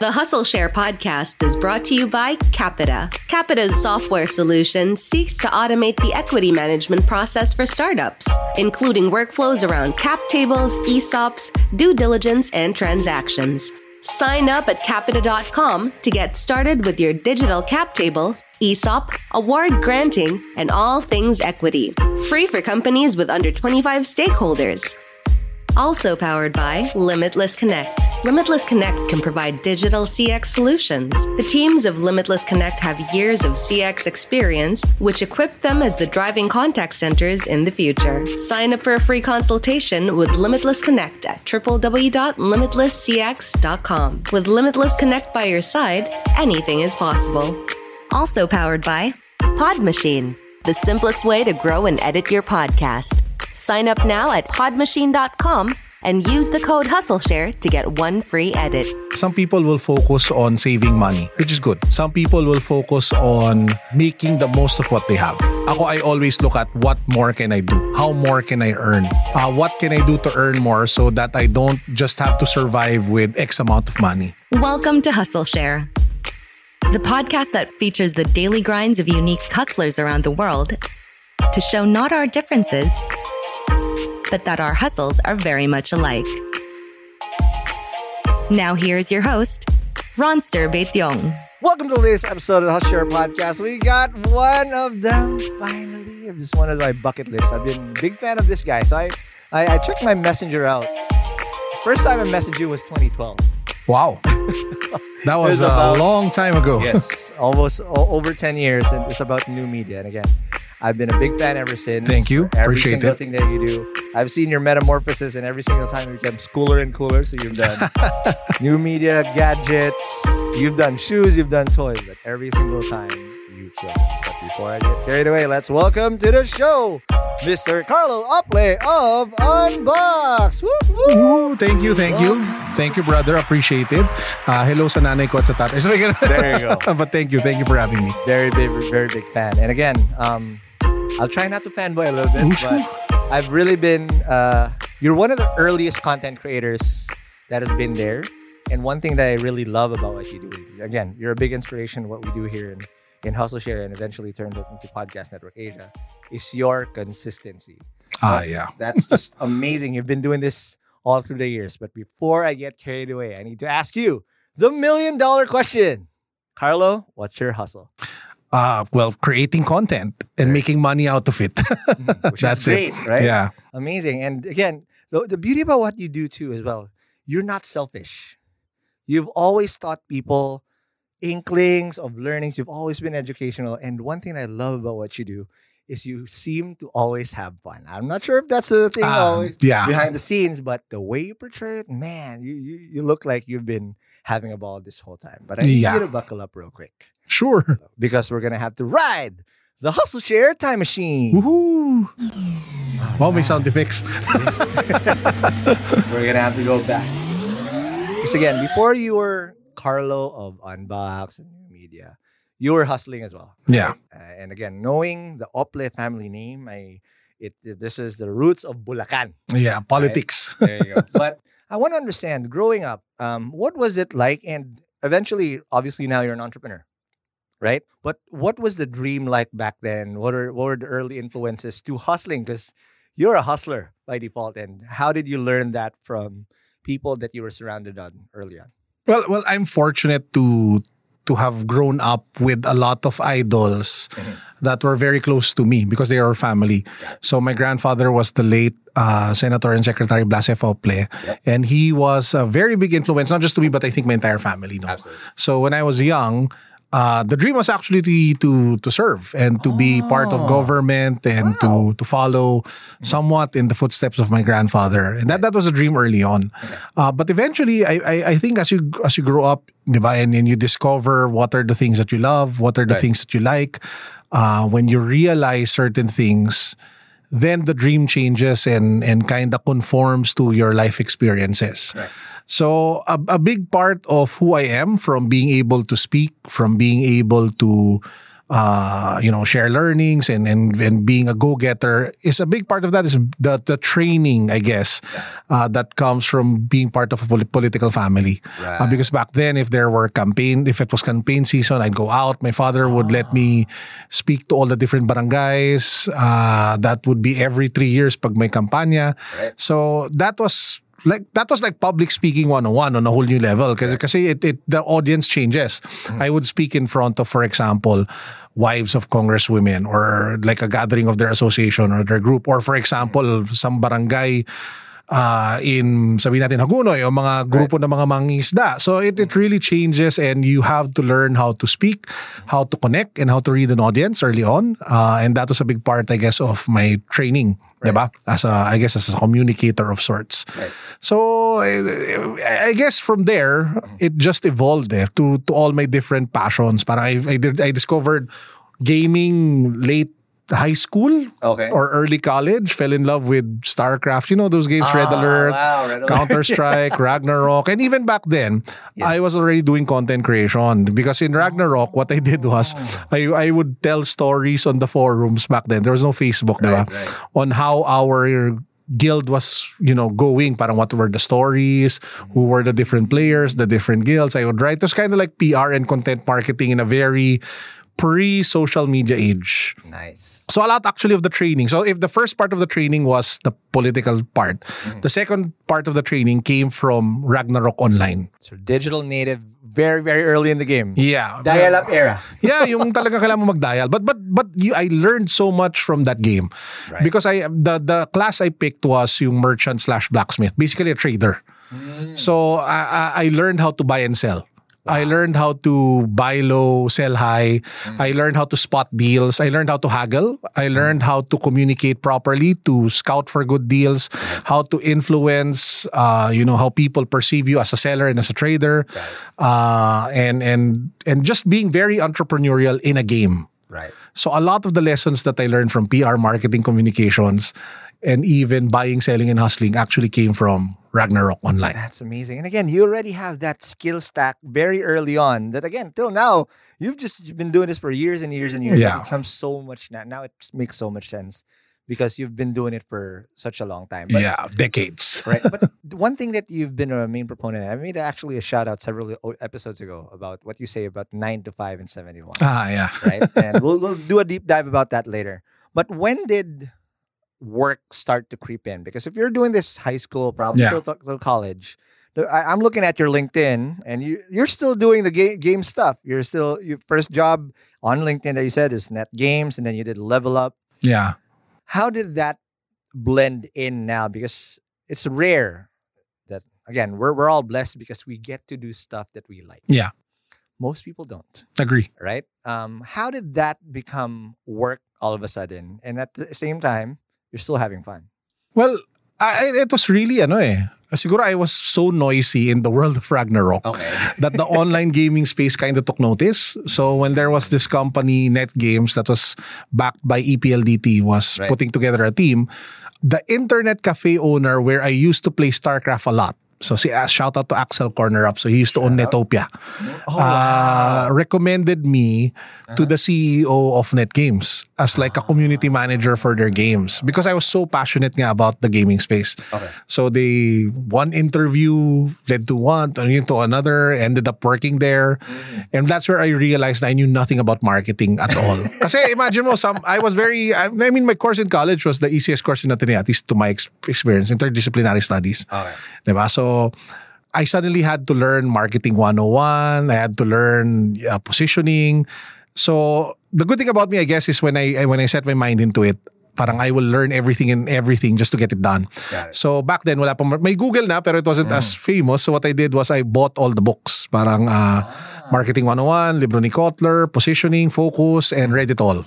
The Hustle Share podcast is brought to you by Capita. Capita's software solution seeks to automate the equity management process for startups, including workflows around cap tables, ESOPs, due diligence, and transactions. Sign up at capita.com to get started with your digital cap table, ESOP, award granting, and all things equity. Free for companies with under 25 stakeholders. Also powered by Limitless Connect. Limitless Connect can provide digital CX solutions. The teams of Limitless Connect have years of CX experience, which equip them as the driving contact centers in the future. Sign up for a free consultation with Limitless Connect at www.limitlesscx.com. With Limitless Connect by your side, anything is possible. Also powered by Pod Machine, the simplest way to grow and edit your podcast. Sign up now at podmachine.com and use the code HustleShare to get one free edit. Some people will focus on saving money, which is good. Some people will focus on making the most of what they have. Ako, I always look at what more can I do? How more can I earn? Uh, what can I do to earn more so that I don't just have to survive with X amount of money? Welcome to Hustle Share, the podcast that features the daily grinds of unique hustlers around the world to show not our differences, but that our hustles are very much alike. Now, here's your host, Ronster Beityong. Welcome to the latest episode of the Hustle Share Podcast. We got one of them finally. This one of my bucket list. I've been a big fan of this guy. So I, I, I checked my messenger out. First time I messaged you was 2012. Wow. that was, was a about- long time ago. Yes, almost o- over 10 years. And it's about new media. And again, I've been a big fan ever since. Thank you. Every Appreciate single it. thing that you do. I've seen your metamorphosis, and every single time you become cooler and cooler. So you've done new media, gadgets, you've done shoes, you've done toys, but every single time you've shown. But before I get carried away, let's welcome to the show, Mr. Carlo Ople of Unbox. Woo, woo. Ooh, thank you, thank you. Thank you, brother. Appreciate it. Uh, hello sa nanay ko at sa tatay. There you go. but thank you. Thank you for having me. very big, very big fan. And again, um, I'll try not to fanboy a little bit, but I've really been. Uh, you're one of the earliest content creators that has been there. And one thing that I really love about what you do, again, you're a big inspiration to what we do here in, in Hustle Share and eventually turned it into Podcast Network Asia, is your consistency. Ah, yeah. That's just amazing. You've been doing this all through the years. But before I get carried away, I need to ask you the million dollar question. Carlo, what's your hustle? Uh, well, creating content and making money out of it. Mm, which That's is great, it. right? Yeah. Amazing. And again, the, the beauty about what you do too as well, you're not selfish. You've always taught people inklings of learnings. You've always been educational. And one thing I love about what you do is you seem to always have fun. I'm not sure if that's the thing Um, always yeah. behind the scenes, but the way you portray it, man, you you, you look like you've been having a ball this whole time. But I need Yeah. you to buckle up real quick Sure. because we're gonna have to ride the hustle share time machine. Woohoo! Wow, may sound effects. We're gonna have to go back. Because again, before you were Carlo of Unbox and Media, you were hustling as well. Yeah. Uh, and again, knowing the Ople family name, I it, it- this is the roots of Bulacan. Yeah, politics. There you go. but I want to understand, growing up, um, what was it like? And eventually, obviously, now you're an entrepreneur, right? But what was the dream like back then? What are what were the early influences to hustling? Because you're a hustler by default. And how did you learn that from people that you were surrounded on early on? Well, well, I'm fortunate to to have grown up with a lot of idols that were very close to me because they are family. So my grandfather was the late uh, Senator and Secretary Blas Fople, Ople, and he was a very big influence, not just to me, but I think my entire family. No? Absolutely. So when I was young, uh, the dream was actually to to, serve and to be part of government and to to follow somewhat in the footsteps of my grandfather. And that that was a dream early on. Uh, but eventually, I, I I think as you as you grow up, diba, and, and you discover what are the things that you love, what are the Right. things that you like, uh, when you realize certain things. Then the dream changes and and kind of conforms to your life experiences. So a, a big part of who I am from being able to speak, from being able to uh, you know, share learnings and, and and being a go-getter is a big part of that is the the training, I guess, uh, that comes from being part of a poli- political family. Uh, because back then, if there were campaign, if it was campaign season, I'd go out. My father would let me speak to all the different barangays. Uh, that would be every three years pag may kampanya. So that was like that was like public speaking 101 on a whole new level kasi kasi it, it the audience changes. I would speak in front of for example wives of congresswomen or like a gathering of their association or their group. Or for example some barangay uh, in sabihin natin Hagunoy o mga grupo ng mga mangingisda. So it, it really changes and you have to learn how to speak, how to connect and how to read an audience early on. Uh, and that was a big part I guess of my training, diba? As a I guess as a communicator of sorts. So I, I guess from there it just evolved eh, to to all my different passions. Parang I I, I discovered gaming late high school Okay. or early college fell in love with starcraft you know those games red Ah, alert wow, Alert. counter-strike ragnarok and even back then i was already doing content creation because in ragnarok what i did was Oh. I, I would tell stories on the forums back then there was no facebook? Right, right. on how our guild was you know going parang what were the stories who were the different players the different guilds i would write it was kind of like pr and content marketing in a very pre-social media age Nice. so a lot actually of the training. So if the first part of the training was the political part, Mm-hmm. the second part of the training came from Ragnarok Online. So digital native, very very early in the game. Yeah. Dial up era. yeah, yung talaga kailangan mo mag-dial. But but but you, I learned so much from that game. Right. Because I the the class I picked was yung merchant slash blacksmith, basically a trader. Mm. So I, I I learned how to buy and sell. I learned how to buy low, sell high. Mm. I learned how to spot deals. I learned how to haggle. I learned how to communicate properly, to scout for good deals, how to influence, uh, you know, how people perceive you as a seller and as a trader, uh, and and and just being very entrepreneurial in a game. Right. So a lot of the lessons that I learned from PR, marketing, communications, and even buying, selling, and hustling actually came from Ragnarok Online. That's amazing. And again, you already have that skill stack very early on. That again, till now, you've just you've been doing this for years and years and years. Yeah. It becomes so much now. Now it makes so much sense because you've been doing it for such a long time. But, yeah, decades. Right. But one thing that you've been a main proponent, I made actually a shout out several episodes ago about what you say about nine to five and seventy one. Ah, yeah. right? And we'll, we'll do a deep dive about that later. But when did work start to creep in? Because if you're doing this high school, probably Yeah. till, till- till college, I, I'm looking at your LinkedIn, and you you're still doing the game game stuff. You're still your first job on LinkedIn that you said is Net Games, and then you did Level Up. Yeah. How did that blend in now? Because it's rare that again, we're we're all blessed because we get to do stuff that we like. Yeah. Most people don't, Agree. right? Um, how did that become work all of a sudden? And at the same time, you're still having fun. Well, I, it was really ano eh. Siguro I was so noisy in the world of Ragnarok Okay. that the online gaming space kind of took notice. So when there was this company, Net Games, that was backed by EPLDT, was Right. putting together a team, the internet cafe owner where I used to play StarCraft a lot. So si uh, shout out to Axel Corner Up. So he used to own Netopia. uh, recommended me to the CEO of Net Games as like a community manager for their games because I was so passionate nga about the gaming space. Okay. So they one interview led to one, to another, ended up working there. And that's where I realized I knew nothing about marketing at all. Kasi imagine mo, some, I was very, I, I mean, my course in college was the easiest course in Ateneo, at least to my experience, interdisciplinary studies. Okay. Diba? So, I suddenly had to learn marketing 101. I had to learn uh, positioning. So, the good thing about me, I guess, is when I when I set my mind into it, parang I will learn everything and everything just to get it done. It. So, back then, wala pa, may Google na, pero it wasn't as famous. So, what I did was I bought all the books. Parang uh, Marketing 101, Libro ni Kotler, Positioning, Focus, and read it all.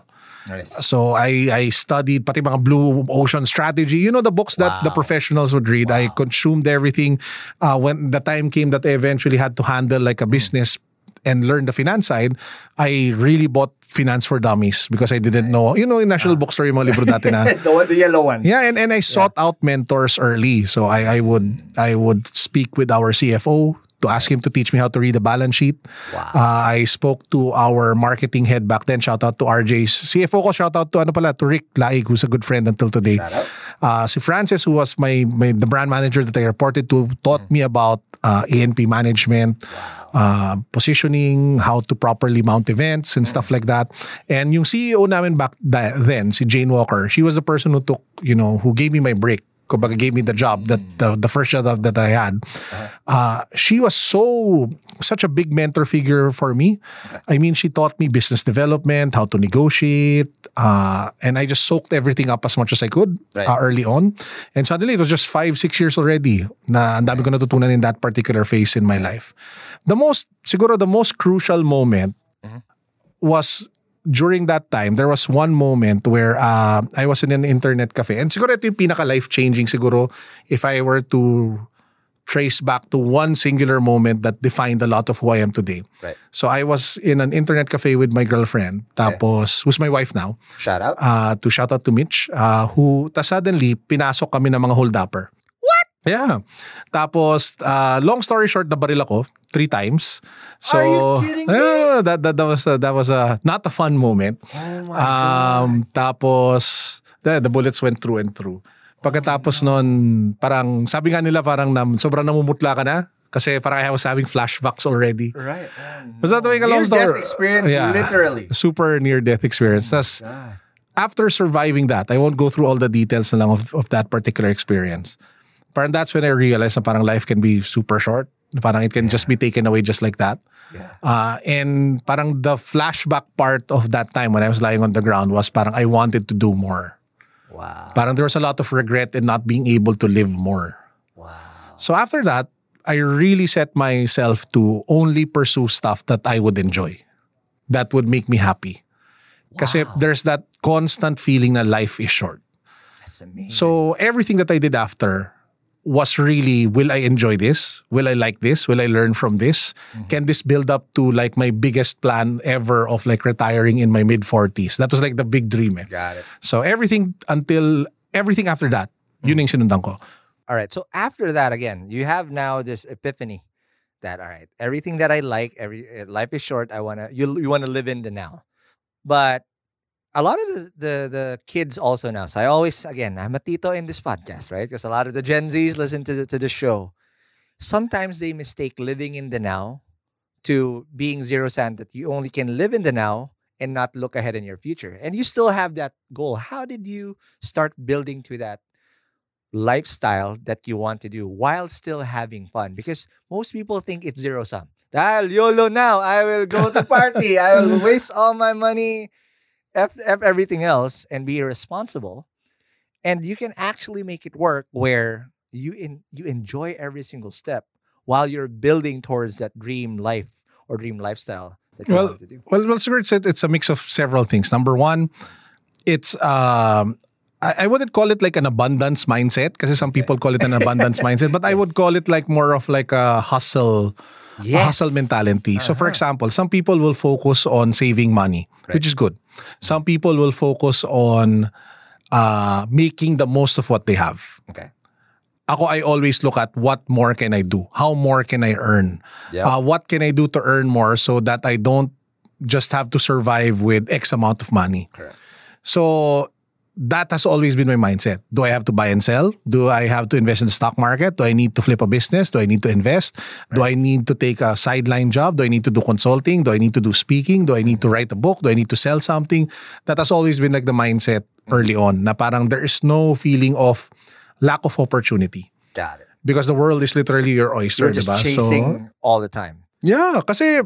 Nice. So I I studied pati mga blue ocean strategy. You know the books that the Wow. professionals would read. I consumed everything. Uh, when the time came that I eventually had to handle like a business and learn the finance side, I really bought Finance for Dummies because I didn't know. You know, in National Bookstore yung mga libro dati na. the, one- the yellow one. Yeah, and, and I sought out mentors early. So I, I would I would speak with our CFO to ask him to teach me how to read a balance sheet. Wow. Uh, I spoke to our marketing head back then. Shout out to RJ's CFO ko. Shout out to ano pala to Rick Laig, who's a good friend until today. Uh, si Francis, who was my, my the brand manager that I reported to, taught Mm. me about uh, ANP management. Uh, positioning, how to properly mount events and Mm. stuff like that. And yung CEO namin back then, si Jane Walker, she was the person who took, you know, who gave me my break. Kumbaga gave me the job that the, the first job that I had. Uh, she was so such a big mentor figure for me. I mean, she taught me business development, how to negotiate, uh, and I just soaked everything up as much as I could Right. uh, early on. And suddenly, it was just five, six years already na ang dami ko natutunan in that particular phase in my life. The most, siguro the most crucial moment was during that time, there was one moment where uh, I was in an internet cafe. And siguro ito yung pinaka life-changing siguro if I were to trace back to one singular moment that defined a lot of who I am today. Right. So I was in an internet cafe with my girlfriend, tapos, who's my wife now, Shout out. uh, to shout out to Mitch, uh, who, ta suddenly, pinasok kami ng mga hold-upper. Yeah. Tapos, uh, long story short, nabaril ako three times. So, Are you kidding me? Yeah, that, that, that was, a, that was a, not a fun moment. oh my Um, tapos, the, the bullets went through and through. Pagkatapos nun, parang, sabi nga nila parang nam, sobrang namumutla ka na. Kasi parang I was having flashbacks already. Right. Was that the way ka long story? Near-death experience, Yeah. literally. Super near-death experience. Tas, God. after surviving that, I won't go through all the details na lang of, of that particular experience. Parang that's when I realized na parang life can be super short. Parang it can just be taken away just like that. Yeah. Uh, and parang the flashback part of that time when I was lying on the ground was parang I wanted to do more. Wow. Parang there was a lot of regret in not being able to live more. Wow. So after that, I really set myself to only pursue stuff that I would enjoy. That would make me happy. Kasi there's that constant feeling that life is short. That's amazing. So everything that I did after was really will I enjoy this? Will I like this? Will I learn from this? Can this build up to like my biggest plan ever of like retiring in my mid 40s? That was like the big dream. Eh. Got it. So everything until everything after that, yun yung sinundan ko. All right. So after that, again, you have now this epiphany that all right, everything that I like, every uh, life is short. I wanna you you wanna live in the now, but a lot of the, the the kids also now. So I always again, I'm a tito in this podcast, right? Because a lot of the Gen Zs listen to the, to the show. Sometimes they mistake living in the now to being zero sum that you only can live in the now and not look ahead in your future. And you still have that goal. How did you start building to that lifestyle that you want to do while still having fun because most people think it's zero sum. Dahil YOLO now, I will go to party, I will waste all my money, F, F everything else, and be responsible. And you can actually make it work where you in you enjoy every single step while you're building towards that dream life or dream lifestyle that you Well, want to do. well, well, sir, it's, it's a mix of several things. Number one, it's um, I, I wouldn't call it like an abundance mindset because some people call it an abundance mindset, but I would call it like more of like a hustle, a Yes. hustle mentality. So, for Uh-huh. example, some people will focus on saving money, which is good. Some people will focus on uh, making the most of what they have. Okay. Ako, I always look at what more can I do? How more can I earn? Yep. Uh, what can I do to earn more so that I don't just have to survive with X amount of money? Correct. So that has always been my mindset. Do I have to buy and sell? Do I have to invest in the stock market? Do I need to flip a business? Do I need to invest? Do I need to take a sideline job? Do I need to do consulting? Do I need to do speaking? Do I need to write a book? Do I need to sell something? That has always been like the mindset early on na parang there is no feeling of lack of opportunity Got it. because the world is literally your oyster, You're just diba? chasing all the time. Yeah, kasi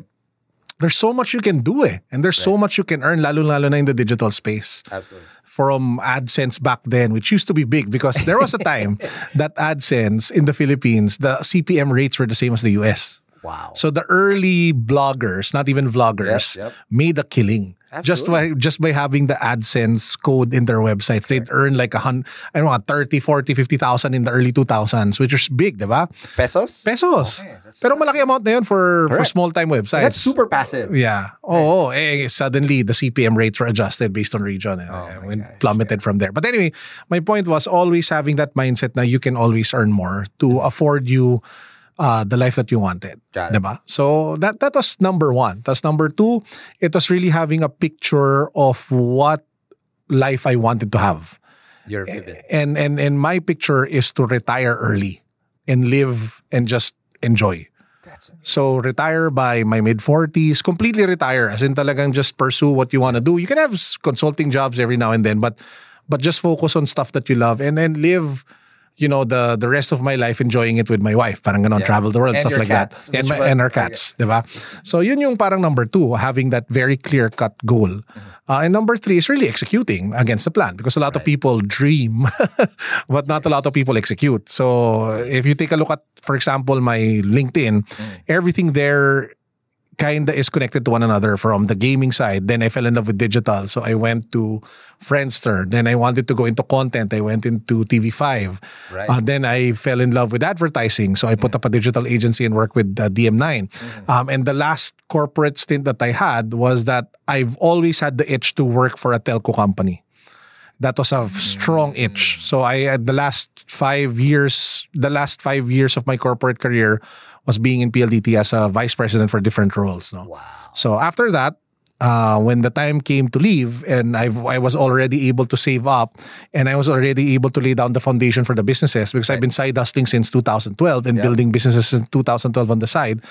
there's so much you can do eh. And there's so much you can earn lalo-lalo na in the digital space. Absolutely. From AdSense back then, which used to be big because there was a time that AdSense in the Philippines, the CPM rates were the same as the US. Wow. So the early bloggers, not even vloggers, Yep, yep. made a killing. Just by Absolutely. just by having the AdSense code in their websites. They'd earn like a hundred, I don't know, 30, 40, 50,000 in the early 2000s, which was big, di ba? Pesos? Pesos. Okay, Pero malaki amount na yun for, for Correct. small-time websites. That's super passive. Yeah. Oh, eh, suddenly the CPM rates were adjusted based on region and Oh gosh, plummeted from there. But anyway, my point was always having that mindset that you can always earn more to afford you uh, the life that you wanted. Diba? So that that was number one. That's number two. It was really having a picture of what life I wanted to have. You're. And and and my picture is to retire early and live and just enjoy. That's So retire by my mid 40s, completely retire as in talagang just pursue what you want to do. You can have consulting jobs every now and then, but but just focus on stuff that you love and then live you know the the rest of my life enjoying it with my wife. Parang ganon Yeah. travel the world And stuff like cats, that and, my, and our cats diba so yun yung parang number two having that very clear cut goal. Mm-hmm. uh, and number three is really executing against the plan because a lot of people dream but not a lot of people execute. So if you take a look at for example my linkedin Mm. everything there kinda is connected to one another from the gaming side. Then I fell in love with digital. So I went to Friendster. Then I wanted to go into content. I went into TV5. Right. Uh, then I fell in love with advertising. So I put up a digital agency and worked with uh, DM9. Um, and the last corporate stint that I had was that I've always had the itch to work for a telco company that was a strong itch. So I had the last five years, the last five years of my corporate career was being in PLDT as a vice president for different roles. No, Wow. so after that. Uh, when the time came to leave, and I've, I was already able to save up, and I was already able to lay down the foundation for the businesses because I've been side hustling since 2012 and Yeah. building businesses since 2012 on the side.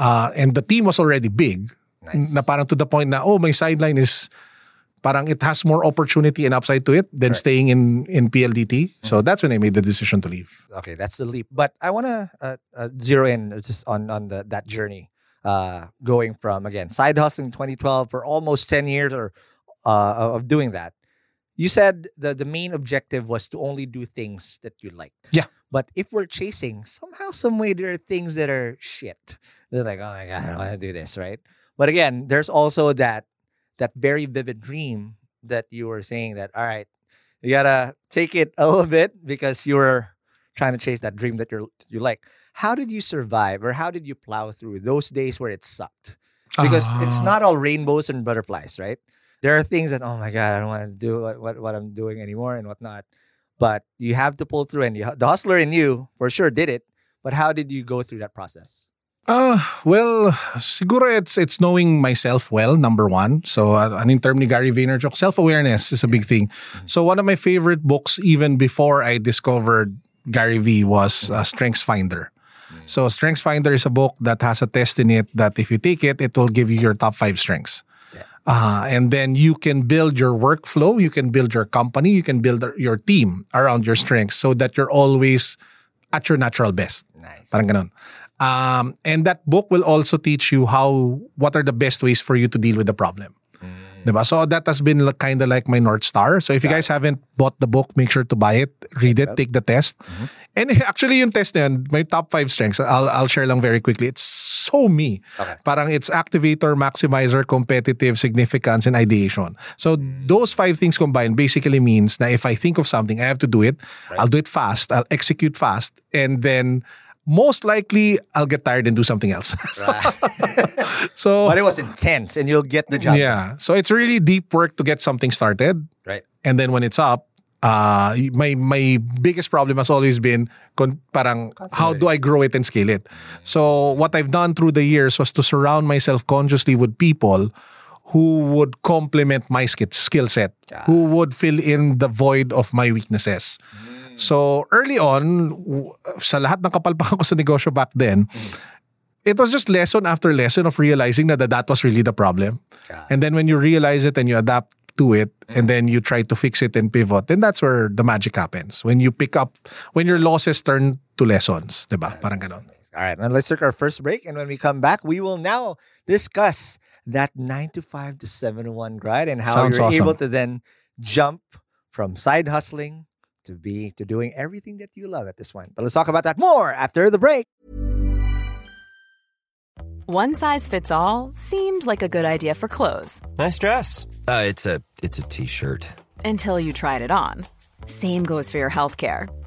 Uh, and the team was already big. Nice. Na parang to the point na, oh, my sideline is parang it has more opportunity and upside to it than Correct. staying in in PLDT. So that's when I made the decision to leave. Okay, that's the leap. But I want to uh, uh, zero in just on on the, that journey, uh, going from again side hustling 2012 for almost 10 years or uh, of doing that. You said the the main objective was to only do things that you liked. Yeah. But if we're chasing, somehow, some way, there are things that are shit. They're like, oh my god, I don't want to do this, right? But again, there's also that that very vivid dream that you were saying that all right, you gotta take it a little bit because you're trying to chase that dream that you're you like. How did you survive, or how did you plow through those days where it sucked? Because it's Ah. not all rainbows and butterflies, right? There are things that oh my god, I don't want to do what, what what I'm doing anymore and whatnot. But you have to pull through, and you, the hustler in you for sure did it. But how did you go through that process? Uh, well, siguro it's it's knowing myself well, number one. So, uh, an term ni Gary Vaynerchuk, self-awareness is a big thing. So, one of my favorite books, even before I discovered Gary V, was uh, Strengths Finder. So, Strengths Finder is a book that has a test in it that if you take it, it will give you your top five strengths. Uh, and then you can build your workflow, you can build your company, you can build your team around your strengths so that you're always at your natural best. Nice. Parang ganun. Um, and that book will also teach you how, what are the best ways for you to deal with the problem. Diba? So that has been like, kind of like my North Star. So if you guys haven't bought the book, make sure to buy it, read it, take the test. And actually yung test na yun, my top five strengths, I'll, I'll share lang very quickly. It's so me. Okay. Parang it's activator, maximizer, competitive, significance, and ideation. So those five things combined basically means that if I think of something, I have to do it. I'll do it fast. I'll execute fast. And then most likely I'll get tired and do something else. so, so But it was intense, and you'll get the job. yeah. So it's really deep work to get something started. Right. And then when it's up, uh, my my biggest problem has always been con- parang how do I grow it and scale it. So what I've done through the years was to surround myself consciously with people who would complement my skill skill set, who would fill in the void of my weaknesses. Mm. So early on, sa lahat ng kapalpakan ko sa negosyo back then, mm. it was just lesson after lesson of realizing that that was really the problem. And then when you realize it and you adapt to it mm. and then you try to fix it and pivot, then that's where the magic happens. When you pick up, when your losses turn to lessons, diba? Parang ganon. All right, now let's take our first break, and when we come back, we will now discuss that nine to five to seven to one grind and how Sounds you're awesome. able to then jump from side hustling to be to doing everything that you love at this point. But let's talk about that more after the break. One size fits all seemed like a good idea for clothes Nice dress. Uh, it's a it's a t-shirt. until you tried it on. Same goes for your healthcare.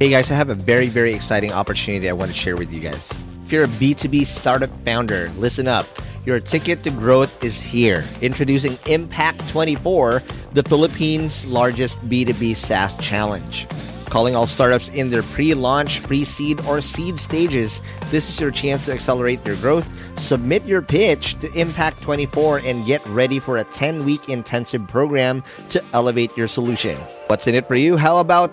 Hey guys, I have a very, very exciting opportunity I want to share with you guys. If you're a B2B startup founder, listen up. Your ticket to growth is here. Introducing Impact 24, the Philippines' largest B2B SaaS challenge. Calling all startups in their pre launch, pre seed, or seed stages, this is your chance to accelerate your growth. Submit your pitch to Impact 24 and get ready for a 10 week intensive program to elevate your solution. What's in it for you? How about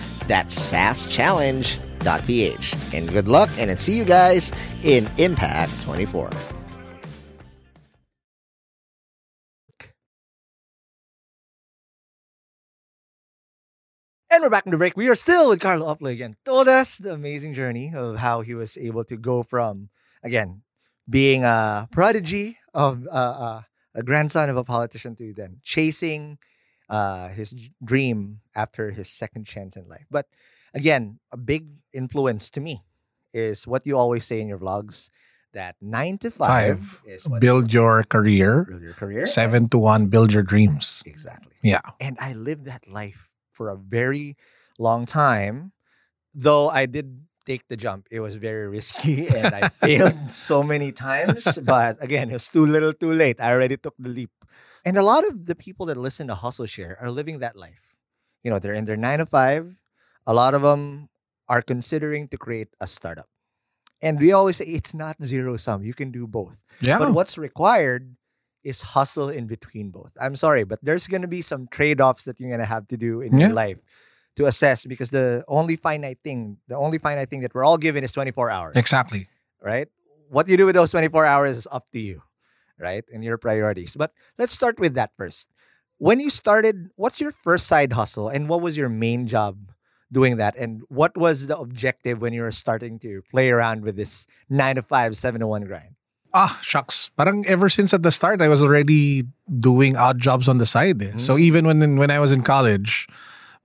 That's saaschallenge.ph. And good luck, and see you guys in Impact 24. And we're back in the break. We are still with Carlo Ople again. Told us the amazing journey of how he was able to go from, again, being a prodigy of uh, uh, a grandson of a politician to then chasing uh, his dream after his second chance in life. But again, a big influence to me is what you always say in your vlogs that nine to five, Five, build your career. build your career. Seven to one, build your dreams. Exactly. Yeah. And I lived that life for a very long time. Though I did take the jump, it was very risky and I failed so many times. But again, it was too little too late. I already took the leap. And a lot of the people that listen to Hustle Share are living that life. You know, they're in their nine to five. A lot of them are considering to create a startup. And we always say it's not zero sum. You can do both. Yeah. But what's required is hustle in between both. I'm sorry, but there's going to be some trade offs that you're going to have to do in Yeah. your life to assess because the only finite thing, the only finite thing that we're all given is 24 hours. exactly. Right? What you do with those 24 hours is up to you, right? And your priorities. But let's start with that first. When you started, what's your first side hustle and what was your main job doing that? And what was the objective when you were starting to play around with this nine to five, seven to one grind? Ah, shucks. Parang ever since at the start, I was already doing odd jobs on the side. eh. So Mm. even when when I was in college,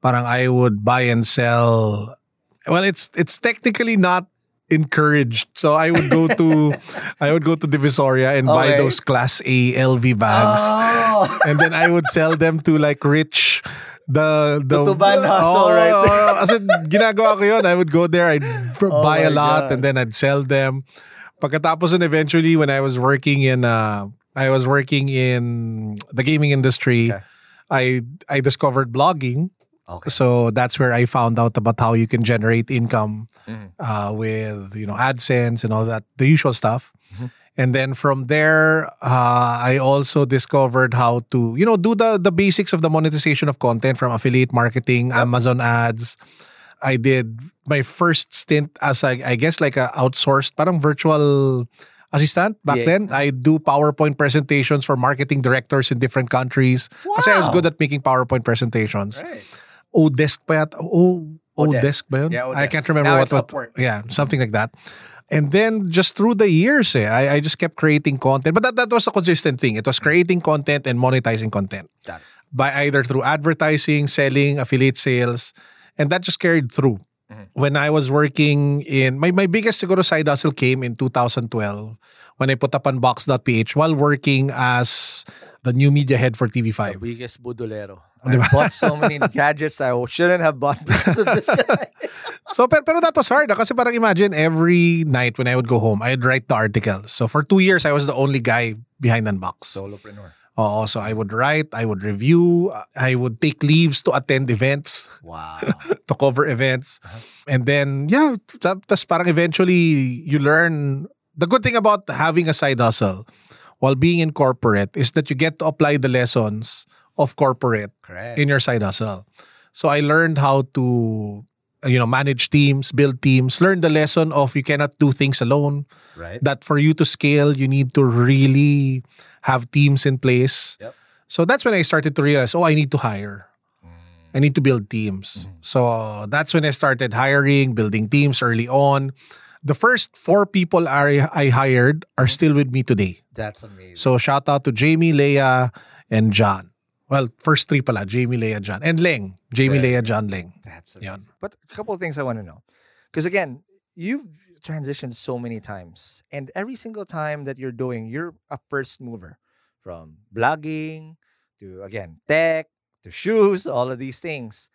parang I would buy and sell. Well, it's it's technically not encouraged. So I would go to I would go to Divisoria and buy Okay. those Class A LV bags, Oh. and then I would sell them to like rich. The the Tutuban hustle Oo, right oo. As in, ginagawa ko yun. I would go there, I'd Oh buy a lot, God. and then I'd sell them. Pagkatapos and eventually when I was working in uh I was working in the gaming industry, Okay. I I discovered blogging. Okay. So that's where I found out about how you can generate income Mhm. uh, with you know AdSense and all that, the usual stuff. Mhm. And then from there, uh, I also discovered how to you know do the the basics of the monetization of content from affiliate marketing, Amazon ads. I did my first stint as I, I guess like a outsourced, parang virtual assistant back Yeah. then. I do PowerPoint presentations for marketing directors in different countries. Kasi I was good at making PowerPoint presentations. Right. Odesk pa yata. O, Odesk. Ba yun? Yeah, I can't remember Now what, what Upwork. yeah, something like that. And then just through the years, eh, I, I just kept creating content. But that, that was a consistent thing. It was creating content and monetizing content. It. By either through advertising, selling, affiliate sales. And that just carried through. Mhm. When I was working in, my, my biggest siguro side hustle came in 2012 when I put up Unbox.ph while working as the new media head for TV5. biggest budolero. I bought so many gadgets I shouldn't have bought because of this guy. So, pero, pero that was hard. ah, Kasi parang imagine every night when I would go home, I'd write the articles. So for two years, I was the only guy behind Unbox. Solopreneur. Oo, so I would write, I would review, I would take leaves to attend events, Wow. to cover events. And then, yeah, ta- tas parang eventually you learn. The good thing about having a side hustle while being in corporate is that you get to apply the lessons of corporate Correct. in your side hustle. So I learned how to you know manage teams, build teams, learn the lesson of you cannot do things alone. right. That for you to scale, you need to really have teams in place. Yep. So that's when I started to realize, oh, I need to hire. Mm. I need to build teams. Mm-hmm. So that's when I started hiring, building teams early on. The first four people I, I hired are mm-hmm. still with me today. That's amazing. So shout out to Jamie, Leia, and John. Well, first three pala, Jamie, Leia, John. And Leng. Jamie. Leia, John, Leng. That's Yan. amazing. But a couple of things I want to know. Because again, you've transitioned so many times. And every single time that you're doing, you're a first mover from blogging to, again, tech to shoes, all of these things.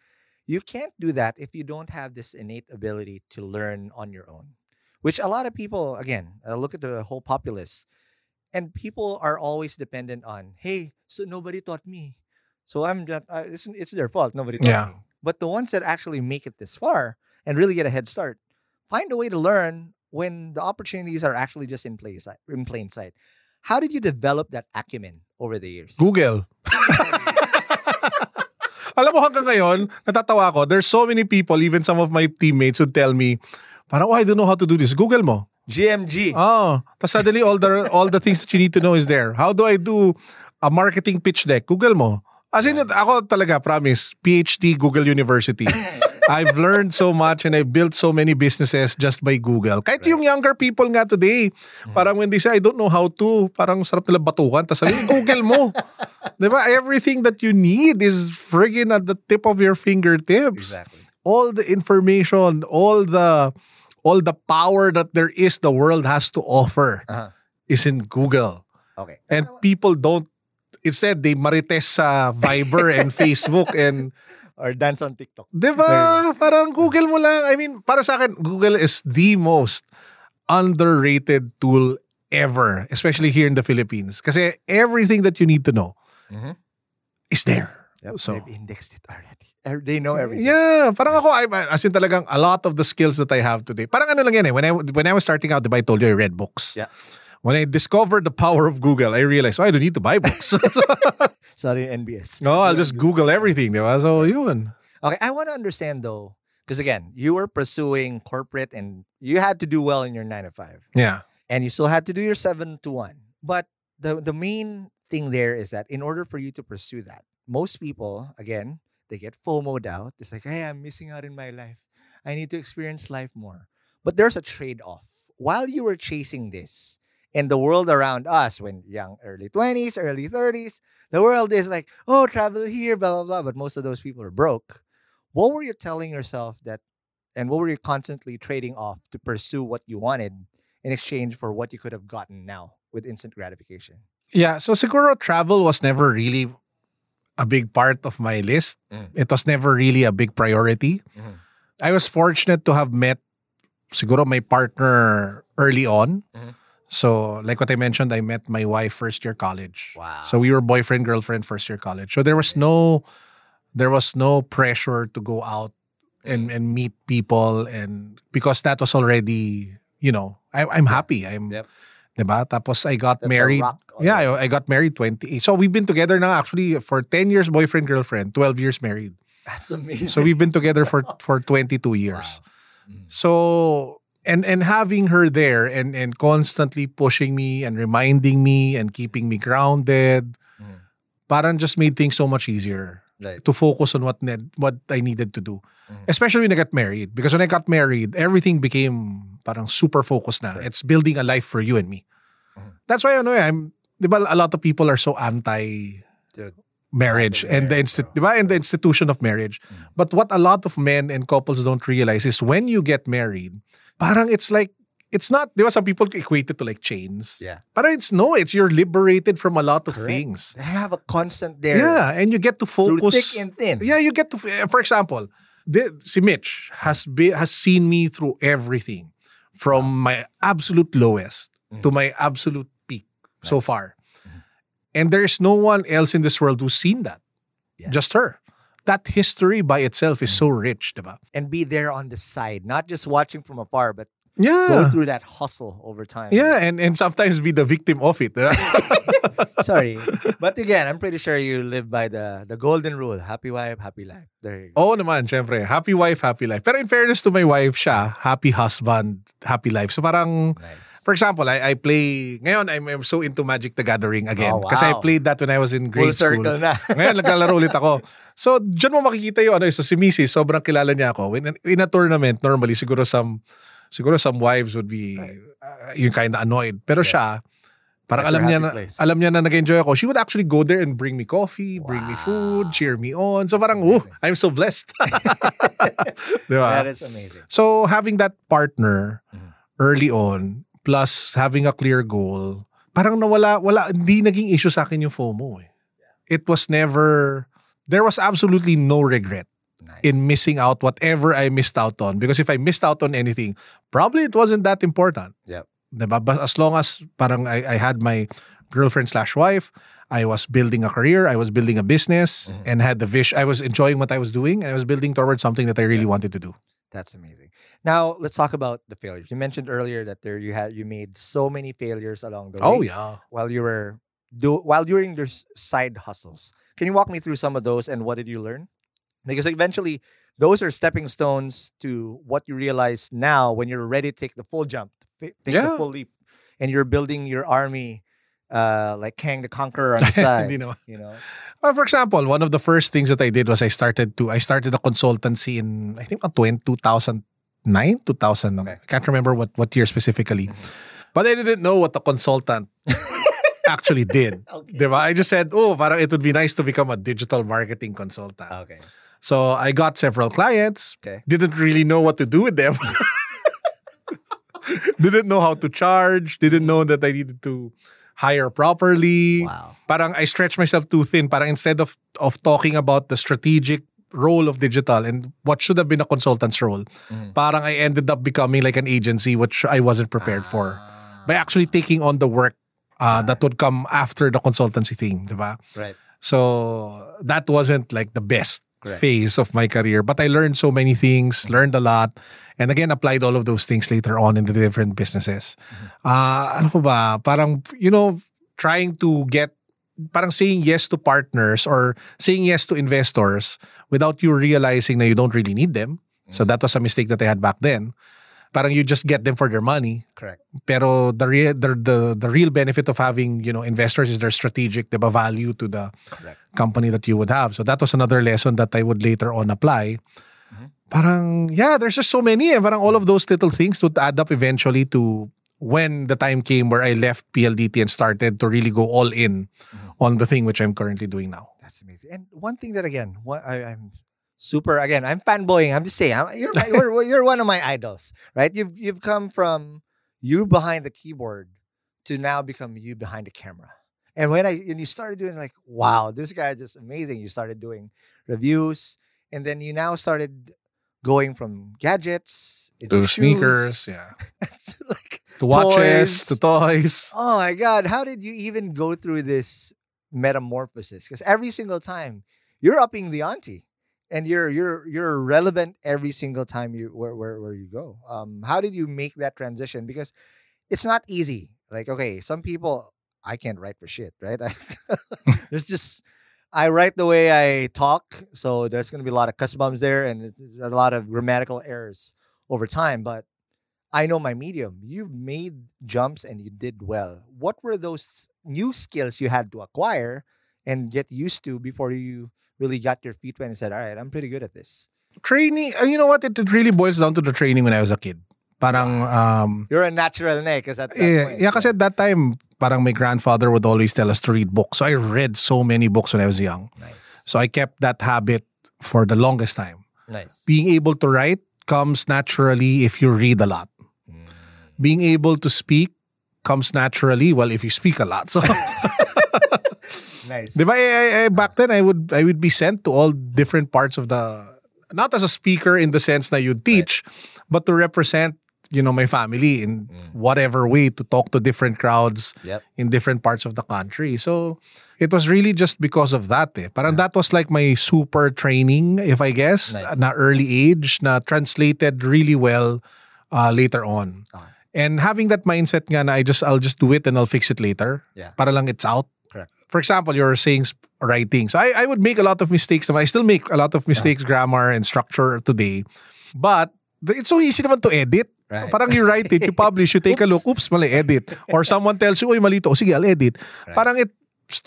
You can't do that if you don't have this innate ability to learn on your own, which a lot of people, again, uh, look at the whole populace. And people are always dependent on, hey, so nobody taught me. So I'm just, uh, it's, it's their fault. Nobody taught Yeah. me. But the ones that actually make it this far and really get a head start, find a way to learn when the opportunities are actually just in place in plain sight. How did you develop that acumen over the years? Google. Alam mo hanggang ngayon, natatawa ako. There's so many people, even some of my teammates would tell me, parang, oh, I don't know how to do this. Google mo. GMG. Oh, tapos suddenly all the all the things that you need to know is there. How do I do a marketing pitch deck? Google mo. As in, ako talaga, promise, PhD Google University. I've learned so much and I've built so many businesses just by Google. Kahit yung younger people nga today, parang when they say, I don't know how to, parang sarap nila batukan. Tapos sabi, Google mo. Di ba? Everything that you need is friggin' at the tip of your fingertips Exactly. all the information, all the all the power that there is the world has to offer Uh-huh. is in Google. Okay. And people don't instead they marites sa Viber and Facebook and Or dance on TikTok. 'di ba? Parang Google mo lang. I mean, para sa akin Google is the most underrated tool ever, especially here in the Philippines. Kasi everything that you need to know Mhm. is there. Yep. So They've indexed it already. Er- They know everything. Yeah, parang ako, I, as in talagang a lot of the skills that I have today. Parang ano lang yan eh, when I, when I was starting out, diba I told you I read books. Yeah. When I discovered the power of Google, I realized, oh, I don't need to buy books. Sorry, NBS. no, I'll just Google everything, diba? So, yun. Okay, I want to understand though, because again, you were pursuing corporate and you had to do well in your nine to five. Yeah. and you still had to do your seven to one. But the the main thing there is that in order for you to pursue that, most people again they get FOMOed out. It's like, hey, I'm missing out in my life. I need to experience life more. But there's a trade off. While you were chasing this, And the world around us, when young, early 20s, early 30s, the world is like, oh, travel here, blah, blah, blah. But most of those people are broke. What were you telling yourself that, and what were you constantly trading off to pursue what you wanted in exchange for what you could have gotten now with instant gratification? Yeah, so siguro travel was never really a big part of my list. Mm. It was never really a big priority. Mhm. I was fortunate to have met siguro my partner early on. Mhm. So, like what I mentioned, I met my wife first year college. Wow. So we were boyfriend girlfriend first year college. So there was no there was no pressure to go out and and meet people and because that was already, you know, I, I'm happy. I'm Yep. Diba? Tapos I got That's married. Yeah. I, I got married 28. So we've been together now actually for 10 years boyfriend girlfriend, 12 years married. That's amazing. So we've been together for for 22 years. So and and having her there and and constantly pushing me and reminding me and keeping me grounded, Mhm. parang just made things so much easier Right. to focus on what need, what I needed to do. Mhm. Especially when I got married. Because when I got married, everything became parang super focused na. It's building a life for you and me. Mhm. That's why ano, eh, I'm, di ba, a lot of people are so anti Dude. marriage and the insti- di ba, and the institution of marriage. But what a lot of men and couples don't realize is when you get married, parang it's like it's not, there ba, some people equate it to like chains. Yeah. Parang it's no, it's you're liberated from a lot of Correct. things. They have a constant there. Yeah, and you get to focus. thick and thin. Yeah, you get to. eh, For example, the, si Mitch has be, has seen me through everything, from my absolute lowest to my absolute peak so Nice. far, and there's no one else in this world who's seen that. Yeah. Just her. That history by itself is so mm. rich, diba? And be there on the side, not just watching from afar, but go Yeah. through that hustle over time. Yeah, and, and sometimes be the victim of it. diba? Sorry. But again, I'm pretty sure you live by the the golden rule. Happy wife, happy life. There you go. Oo naman, syempre. Happy wife, happy life. Pero in fairness to my wife, siya, happy husband, happy life. So parang, Nice. for example, I, I play, ngayon I'm, I'm so into Magic the Gathering again. Oh, Kasi I played that when I was in Full grade school. circle na. ngayon, naglalaro ulit ako. So, dyan mo makikita yung ano, so si Missy, sobrang kilala niya ako. In, in a tournament, normally, siguro some, siguro some wives would be, uh, yung kind of annoyed. Pero siya, parang That's alam niya na, place. alam niya na nag-enjoy ako. She would actually go there and bring me coffee, bring me food, cheer me on. So parang, oh, I'm so blessed. That is amazing. So having that partner Mhm. early on, plus having a clear goal, parang nawala, wala, hindi naging issue sa akin yung FOMO eh. It was never, there was absolutely no regret Nice. in missing out whatever I missed out on. Because if I missed out on anything, probably it wasn't that important. Yeah. Diba? But as long as parang I, I had my girlfriend slash wife, I was building a career, I was building a business, Mm-hmm. and had the vision. I was enjoying what I was doing, and I was building towards something that I really wanted to do. That's amazing. Now let's talk about the failures. You mentioned earlier that there you had you made so many failures along the way. Oh yeah. While you were do while during your side hustles. Can you walk me through some of those and what did you learn? Because eventually those are stepping stones to what you realize now when you're ready to take the full jump, take the full leap, and you're building your army uh, like Kang the Conqueror on the side. Hindi naman. you know, Well, for example, one of the first things that I did was I started to I started a consultancy in I think uh, 20, 2009, 2000. Okay. I can't remember what what year specifically. But I didn't know what the consultant actually did. Okay. Diba? I just said, "Oh, parang it would be nice to become a digital marketing consultant." okay, So I got several clients. Okay. Didn't really know what to do with them. didn't know how to charge. Didn't know that I needed to hire properly. wow, Parang I stretched myself too thin. Parang instead of of talking about the strategic role of digital and what should have been a consultant's role, Mhm. parang I ended up becoming like an agency which I wasn't prepared for. By actually taking on the work uh, that would come after the consultancy thing, diba? right, So that wasn't like the best Correct. phase of my career. But I learned so many things, learned a lot, and again applied all of those things later on in the different businesses. Ah, ano pa ba? Parang you know, trying to get parang saying yes to partners or saying yes to investors without you realizing that you don't really need them. So that was a mistake that I had back then. Parang you just get them for their money. correct, Pero the real the, the the real benefit of having, you know, investors is their strategic diba, value to the correct. company that you would have. So that was another lesson that I would later on apply. Parang, yeah, there's just so many. Eh. Parang all of those little things would add up eventually to when the time came where I left PLDT and started to really go all in on the thing which I'm currently doing now. That's amazing. And one thing that again, what I, I'm super again, I'm fanboying. I'm just saying, I'm, you're, my, you're you're one of my idols, right? You've you've come from you behind the keyboard to now become you behind the camera. And when I and you started doing like, wow, this guy is just amazing. You started doing reviews, and then you now started going from gadgets To sneakers, yeah. to like To watches, toys. to toys. Oh my God. How did you even go through this metamorphosis? Because every single time you're upping the ante and you're you're you're relevant every single time you where where, where you go. Um, how did you make that transition? Because it's not easy. Like, okay, some people I can't write for shit, right? there's just I write the way I talk, so there's gonna be a lot of cuss bombs there and a lot of grammatical errors over time. But I know my medium. You've made jumps and you did well. What were those new skills you had to acquire and get used to before you really got your feet wet and said, "All right, I'm pretty good at this." Training, uh, you know what? It, it really boils down to the training when I was a kid. Parang, um, You're a natural na because at that yeah, point, yeah, kasi at that time, parang my grandfather would always tell us to read books. So I read so many books when I was young. nice, So I kept that habit for the longest time. nice. Being able to write comes naturally if you read a lot. Mm. Being able to speak comes naturally, well, if you speak a lot. So, Nice. Di ba, eh, eh, eh, back then I would I would be sent to all different parts of the not as a speaker in the sense that you teach, but to represent you know my family in whatever way to talk to different crowds Yep. in different parts of the country. So it was really just because of that. Eh. Parang that was like my super training, if I guess, Nice. na early age, na translated really well uh, later on. Okay. And having that mindset nga na I just I'll just do it and I'll fix it later. Yeah. Para lang it's out. Correct. For example, you're saying writing. So I, I would make a lot of mistakes. I still make a lot of mistakes, grammar and structure today. But it's so easy naman to edit. Right. Parang you write it, you publish, you take a look, oops, mali, edit. Or someone tells you, uy, mali to. O, sige, I'll edit. Parang it,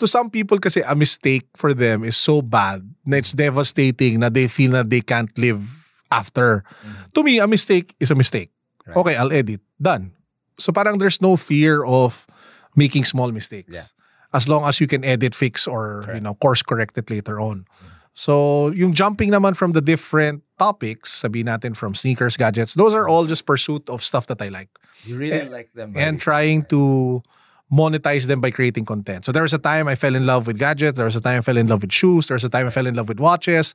to some people kasi a mistake for them is so bad na it's devastating na they feel na they can't live after. To me, a mistake is a mistake. Right. Okay, I'll edit. Done. So parang there's no fear of making small mistakes. Yeah. As long as you can edit, fix, or you know, course correct it later on. So yung jumping naman from the different topics, sabihin natin from sneakers, gadgets, those are all just pursuit of stuff that I like You really like them, and trying to monetize them by creating content. So there was a time I fell in love with gadgets. There was a time I fell in love with shoes. There was a time I fell in love with watches.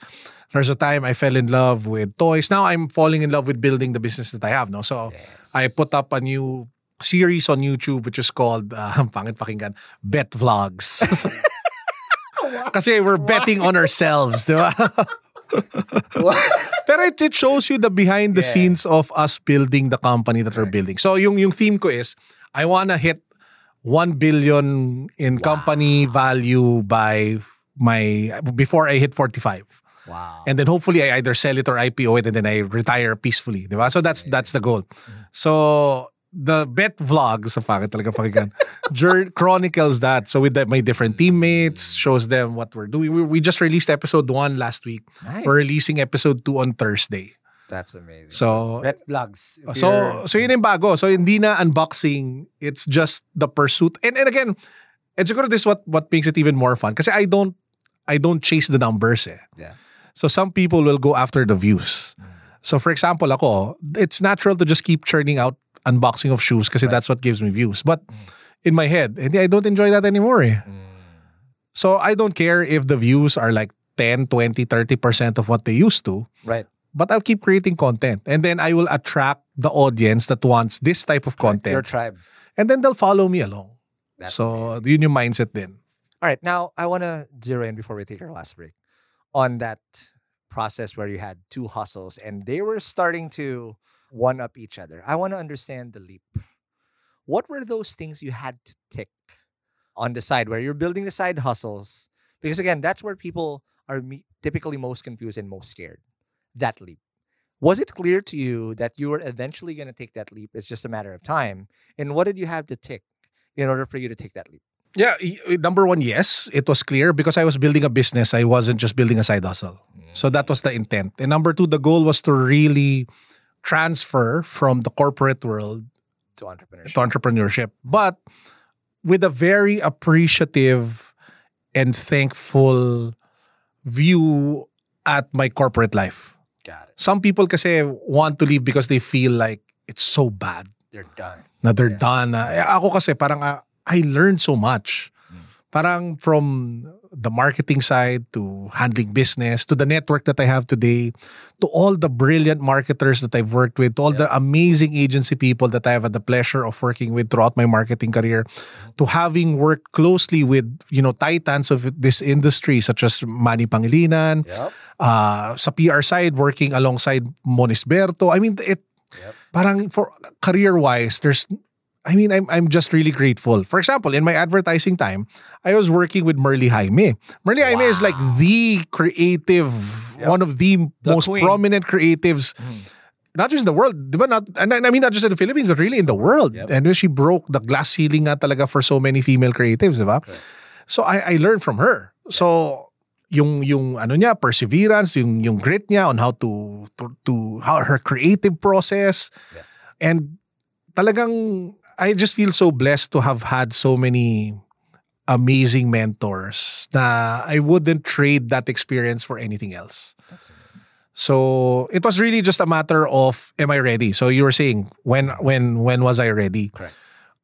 There's a time I fell in love with toys. Now I'm falling in love with building the business that I have. No, so I put up a new series on YouTube which is called uh, pangit pakinggan Bet Vlogs. Kasi we're betting on ourselves, di ba? Pero it, it shows you the behind the Yeah. scenes of us building the company that we're building. So yung yung theme ko is I wanna hit 1 billion in company value by my before I hit 45. Wow. And then hopefully I either sell it or IPO it and then I retire peacefully. Di ba? So that's that's the goal. So the bet vlog sa pangit talaga pakinggan. Jour- chronicles that. So with the, my different teammates shows them what we're doing. We, we just released episode 1 last week. Nice. we're releasing episode 2 on Thursday. That's amazing. so Red vlogs. So you're- so yun yung bago. So hindi na unboxing. It's just the pursuit. And and again and siguro this what what makes it even more fun. Kasi I don't I don't chase the numbers eh. Yeah. so some people will go after the views. So for example, ako, it's natural to just keep churning out unboxing of shoes kasi that's what gives me views. But in my head, I don't enjoy that anymore. eh. So I don't care if the views are like 10, 20, 30% of what they used to, Right. but I'll keep creating content. And then I will attract the audience that wants this type of content. Your tribe. And then they'll follow me along. That's so yun yung mindset din. All right, now I want to zero in before we take our last break on that process where you had two hustles and they were starting to one up each other. I want to understand the leap. What were those things you had to tick on the side where you're building the side hustles? Because again, that's where people are me- typically most confused and most scared. That leap. Was it clear to you that you were eventually going to take that leap? It's just a matter of time. And what did you have to tick in order for you to take that leap? Yeah, y- uh, number one, yes, it was clear because I was building a business. I wasn't just building a side hustle. So that mm. was the intent. And number two, the goal was to really transfer from the corporate world to entrepreneurship. to entrepreneurship, but with a very appreciative and thankful view at my corporate life. Got it. Some people kasi want to leave because they feel like it's so bad They're done. na they're done. na. Eh, ako kasi parang ah, I learned so much. Parang from the marketing side to handling business to the network that I have today to all the brilliant marketers that I've worked with to all the amazing agency people that I have had the pleasure of working with throughout my marketing career to having worked closely with you know titans of this industry such as Manny Pangilinan Yep. uh, sa PR side working alongside Monisberto I mean it Yep. parang for career wise there's I mean I'm I'm just really grateful. For example, in my advertising time, I was working with Merly Jaime. Merly Jaime is like the creative one of the, The most queen. prominent creatives not just in the world, ba? Not, and I mean not just in the Philippines, but really in the world. Yep. And when she broke the glass ceiling nga talaga for so many female creatives, di ba? So I, I learned from her. So yung yung ano niya perseverance yung yung grit niya on how to to, to how her creative process and talagang I just feel so blessed to have had so many amazing mentors na I wouldn't trade that experience for anything else. So it was really just a matter of am I ready? So you were saying when when when was I ready? Correct.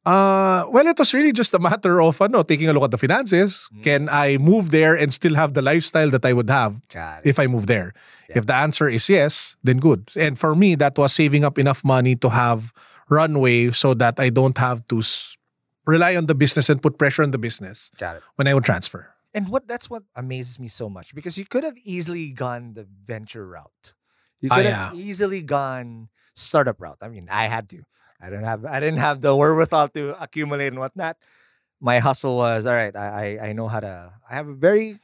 Uh well it was really just a matter of ano taking a look at the finances. Can I move there and still have the lifestyle that I would have if I move there? If the answer is yes, then good. And for me that was saving up enough money to have runway so that I don't have to s- rely on the business and put pressure on the business Got it. when I would transfer. And what that's what amazes me so much because you could have easily gone the venture route. You Ah, could have easily gone startup route. I mean, I had to. I didn't have I didn't have the wherewithal to accumulate and whatnot. My hustle was all right. I I, I know how to. I have a very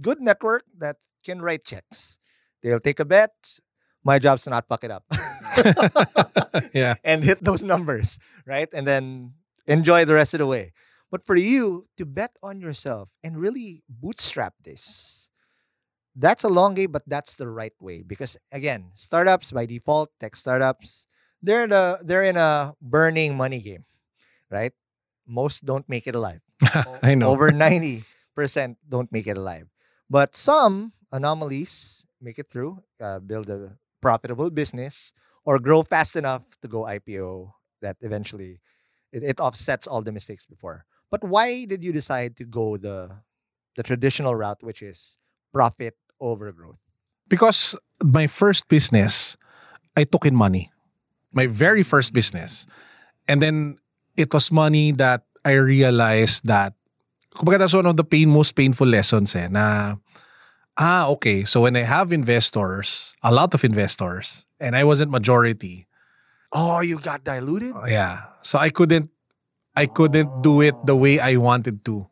good network that can write checks. They'll take a bet. My job's to not fuck it up. Yeah. and hit those numbers, right? And then enjoy the rest of the way. But for you to bet on yourself and really bootstrap this, that's a long game, but that's the right way. Because again, startups by default, tech startups, they're the they're in a burning money game, right? Most don't make it alive. I know. Over 90% don't make it alive. But some anomalies make it through, uh, build a profitable business, or grow fast enough to go IPO that eventually it, it offsets all the mistakes before. But why did you decide to go the the traditional route, which is profit over growth? because my first business, I took in money. My very first business. And then it was money that I realized that, that's one of the pain, most painful lessons eh, na, ah, okay, so when I have investors, a lot of investors, and I wasn't majority, Oh, you got diluted? yeah, so I couldn't, I couldn't do it the way I wanted to.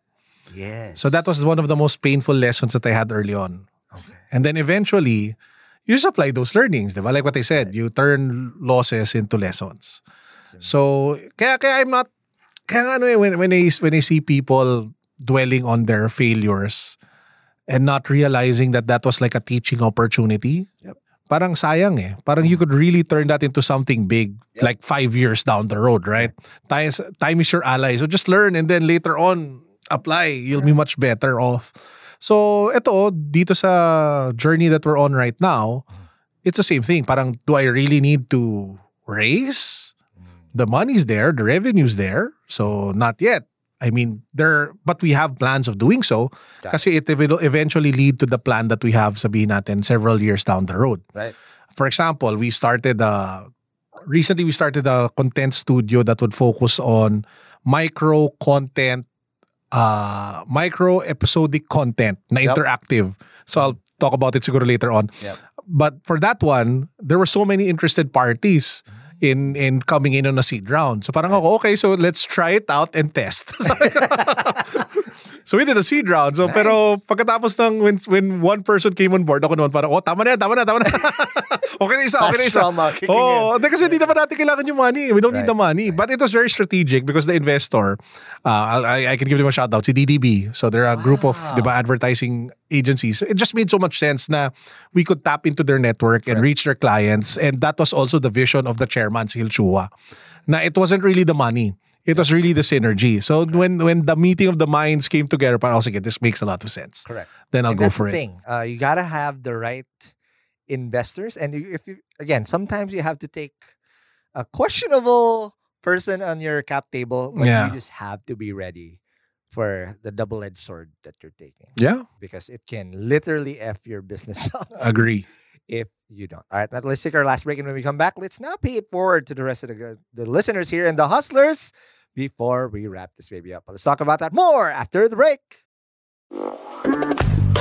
Yes. So that was one of the most painful lessons that I had early on. Okay. And then eventually, you just apply those learnings, di ba? Like what I said, you turn losses into lessons. So, kaya, kaya I'm not, kaya ano eh, when, when, I, when I see people dwelling on their failures and not realizing that that was like a teaching opportunity, parang sayang eh. Parang you could really turn that into something big, like five years down the road, right? Time, is- time is your ally. So just learn and then later on, apply. You'll be much better off. So, ito, dito sa journey that we're on right now, it's the same thing. Parang, do I really need to raise? The money's there, the revenue's there. So, not yet. I mean, there, but we have plans of doing so kasi it will eventually lead to the plan that we have, sabihin natin, several years down the road. Right. For example, we started a, recently we started a content studio that would focus on micro content uh micro episodic content na Yep. interactive. So I'll talk about it siguro later on. Yep. But for that one, there were so many interested parties in in coming in on a seed round. So parang ako, okay, so let's try it out and test. so we did a seed round. So pero pagkatapos ng when when one person came on board, ako naman parang, oh, tama na, tama na, tama na. okay na isa, okay na isa. trauma Oh, hindi kasi hindi naman natin kailangan yung money. We don't need Right, the money. But it was very strategic because the investor, uh, I, I can give them a shout out, si DDB. So they're a group of, di ba, advertising agencies. It just made so much sense na we could tap into their network and reach their clients. And that was also the vision of the chairman, si Hilchua. Na it wasn't really the money. It was really the synergy. So when when the meeting of the minds came together, parang, oh, sige, this makes a lot of sense. Correct. Then I'll And go for it. thing. Uh, you gotta have the right investors, and if you again, sometimes you have to take a questionable person on your cap table, but Yeah. you just have to be ready for the double-edged sword that you're taking Yeah, because it can literally f your business up agree. if you don't. All right, let's take our last break, and when we come back, let's now pay it forward to the rest of the the listeners here and the hustlers before we wrap this baby up. Let's talk about that more after the break.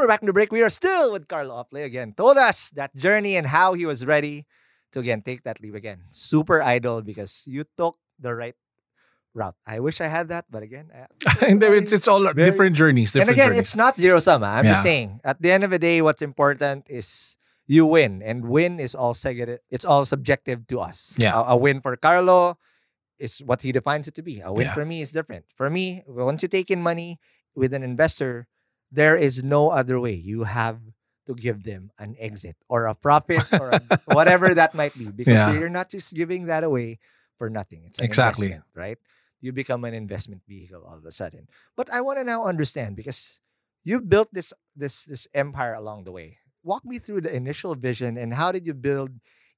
we're back in the break. We are still with Carlo Ople again. Told us that journey and how he was ready to again take that leap again. Super idol because you took the right route. I wish I had that, but again, it's, it's all Very- different journeys. and again, journeys. it's not zero sum. ah. I'm just saying. At the end of the day, what's important is you win, and win is all seg- It's all subjective to us. Yeah. A, a win for Carlo is what he defines it to be. A win Yeah. for me is different. For me, once you take in money with an investor, there is no other way. You have to give them an exit or a profit or a- whatever that might be, because Yeah. you're not just giving that away for nothing. It's an Exactly. investment, right? You become an investment vehicle all of a sudden. But I want to now understand because you built this this this empire along the way. Walk me through the initial vision and how did you build